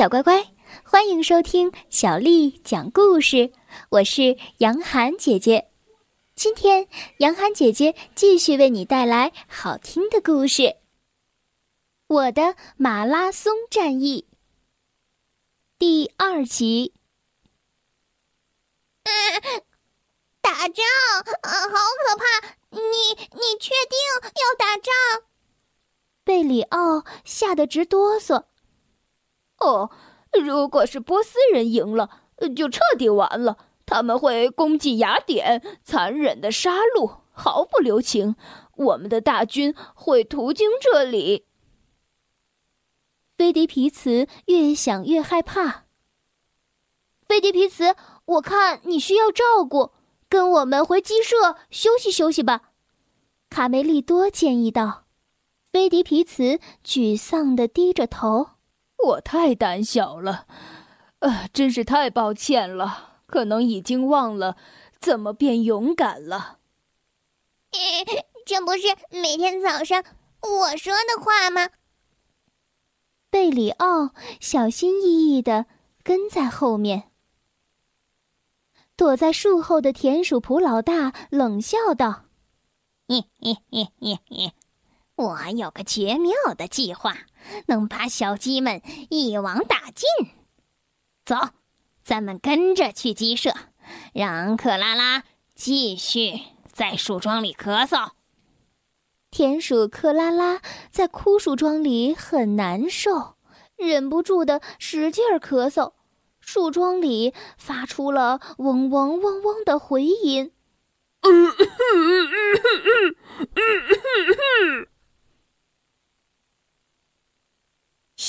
小乖乖，欢迎收听小丽讲故事。我是杨涵姐姐，今天杨涵姐姐继续为你带来好听的故事《我的马拉松战役》第二集。打仗啊，好可怕！你你确定要打仗？贝里奥吓得直哆嗦。哦，如果是波斯人赢了，就彻底完了。他们会攻击雅典，残忍的杀戮，毫不留情。我们的大军会途经这里。菲迪皮茨越想越害怕。菲迪皮茨，我看你需要照顾，跟我们回鸡舍休息休息吧。卡梅利多建议道。菲迪皮茨沮丧地低着头。我太胆小了，呃，真是太抱歉了。可能已经忘了怎么变勇敢了。这不是每天早上我说的话吗？贝里奥小心翼翼的跟在后面。躲在树后的田鼠普老大冷笑道：“嘿嘿嘿嘿嘿。”我有个绝妙的计划，能把小鸡们一网打尽。走，咱们跟着去鸡舍，让克拉拉继续在树桩里咳嗽。田鼠克拉拉在枯树桩里很难受，忍不住的使劲儿咳嗽，树桩里发出了嗡嗡嗡嗡的回音。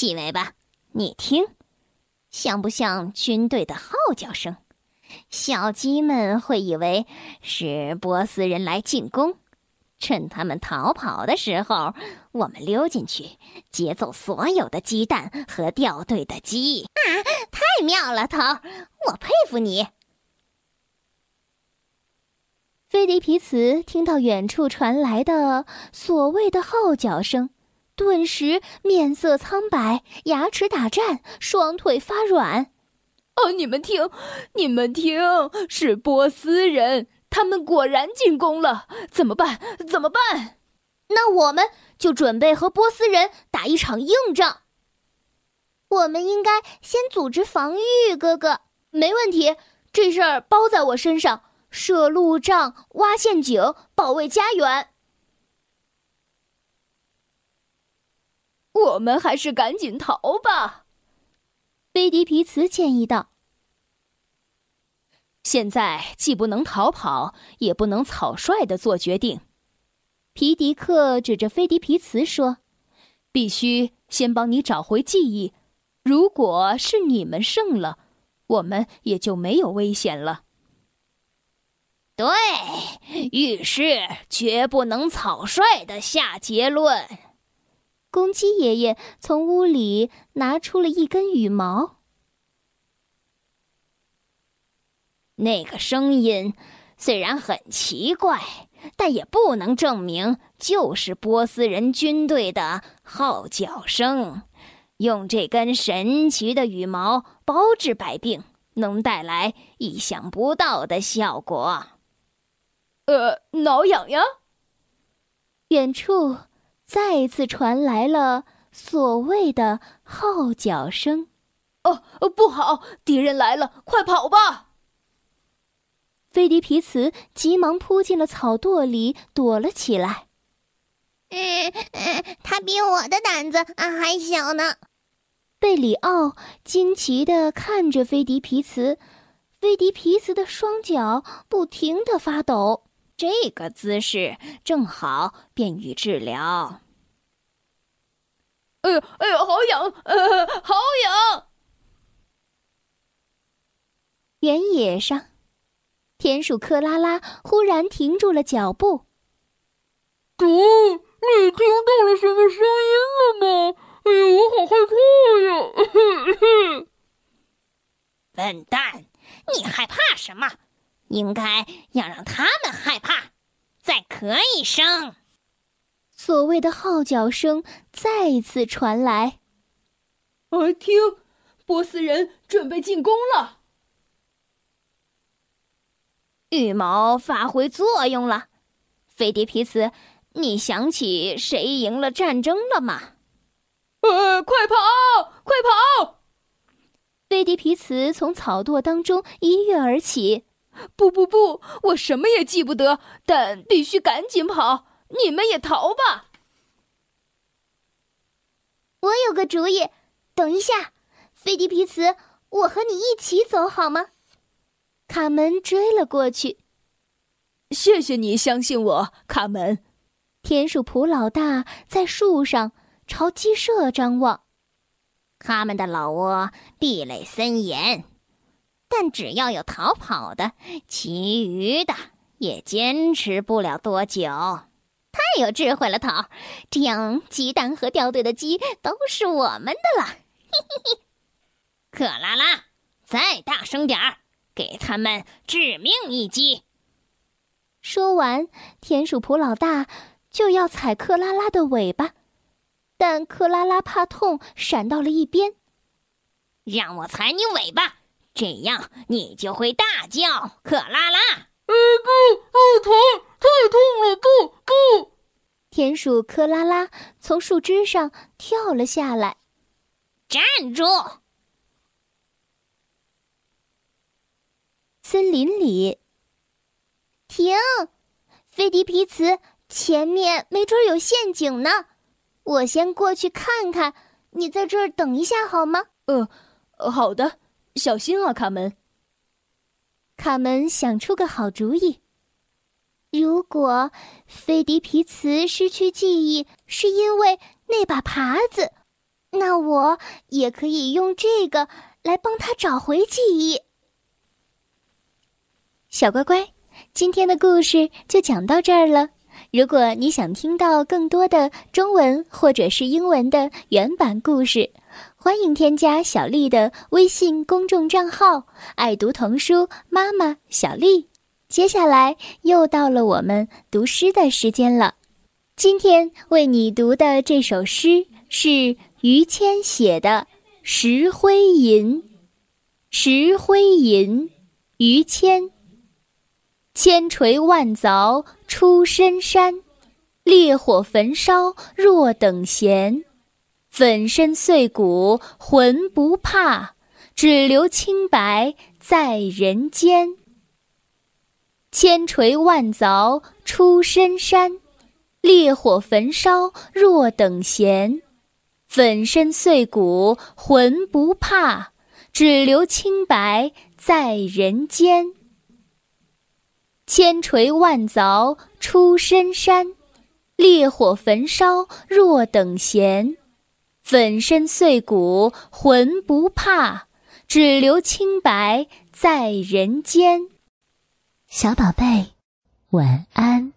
细尾巴，你听，像不像军队的号角声？小鸡们会以为是波斯人来进攻，趁他们逃跑的时候，我们溜进去劫走所有的鸡蛋和掉队的鸡。啊，太妙了，头，我佩服你。菲迪皮茨听到远处传来的所谓的号角声。顿时面色苍白，牙齿打颤，双腿发软。哦，你们听，你们听，是波斯人，他们果然进攻了。怎么办？怎么办？那我们就准备和波斯人打一场硬仗。我们应该先组织防御，哥哥。没问题，这事儿包在我身上。设路障，挖陷阱，保卫家园。我们还是赶紧逃吧，菲迪皮茨建议道。现在既不能逃跑，也不能草率的做决定。皮迪克指着菲迪皮茨说：“必须先帮你找回记忆。如果是你们胜了，我们也就没有危险了。”对，遇事绝不能草率的下结论。公鸡爷爷从屋里拿出了一根羽毛。那个声音虽然很奇怪，但也不能证明就是波斯人军队的号角声。用这根神奇的羽毛包治百病，能带来意想不到的效果。呃，挠痒痒。远处。再次传来了所谓的号角声。哦，不好！敌人来了，快跑吧！菲迪皮茨急忙扑进了草垛里，躲了起来。嗯嗯，他比我的胆子还小呢。贝里奥惊奇的看着菲迪皮茨，菲迪皮茨的双脚不停的发抖。这个姿势正好便于治疗。哎呦哎呦，好痒，呃，好痒！原野上，田鼠克拉拉忽然停住了脚步。主，你听到了什么声音了吗？哎呦，我好害怕呀！笨蛋，你害怕什么？应该要让他们害怕，再咳一声。所谓的号角声再次传来。哎，听，波斯人准备进攻了。羽毛发挥作用了，菲迪皮茨，你想起谁赢了战争了吗？呃，快跑，快跑！菲迪皮茨从草垛当中一跃而起。不不不，我什么也记不得，但必须赶紧跑！你们也逃吧。我有个主意，等一下，菲迪皮茨，我和你一起走好吗？卡门追了过去。谢谢你相信我，卡门。田鼠普老大在树上朝鸡舍张望。他们的老窝壁垒森严，但只要有逃跑的，其余的也坚持不了多久。太有智慧了，头！这样鸡蛋和掉队的鸡都是我们的了。嘿嘿嘿，克拉拉，再大声点儿！给他们致命一击！说完，田鼠普老大就要踩克拉拉的尾巴，但克拉拉怕痛，闪到了一边。让我踩你尾巴，这样你就会大叫，克拉拉！哎不，好疼，太痛了！不不！田鼠克拉拉从树枝上跳了下来，站住！森林里，停！菲迪皮茨，前面没准有陷阱呢。我先过去看看，你在这儿等一下好吗？嗯，好的，小心啊，卡门。卡门想出个好主意。如果菲迪皮茨失去记忆是因为那把耙子，那我也可以用这个来帮他找回记忆。小乖乖，今天的故事就讲到这儿了。如果你想听到更多的中文或者是英文的原版故事，欢迎添加小丽的微信公众账号“爱读童书妈妈小丽”。接下来又到了我们读诗的时间了。今天为你读的这首诗是于谦写的《石灰吟》。石灰吟，于谦。千锤万凿出深山，烈火焚烧若等闲。粉身碎骨浑不怕，只留清白在人间。千锤万凿出深山，烈火焚烧若等闲。粉身碎骨浑不怕，只留清白在人间。千锤万凿出深山，烈火焚烧若等闲。粉身碎骨浑不怕，只留清白在人间。小宝贝，晚安。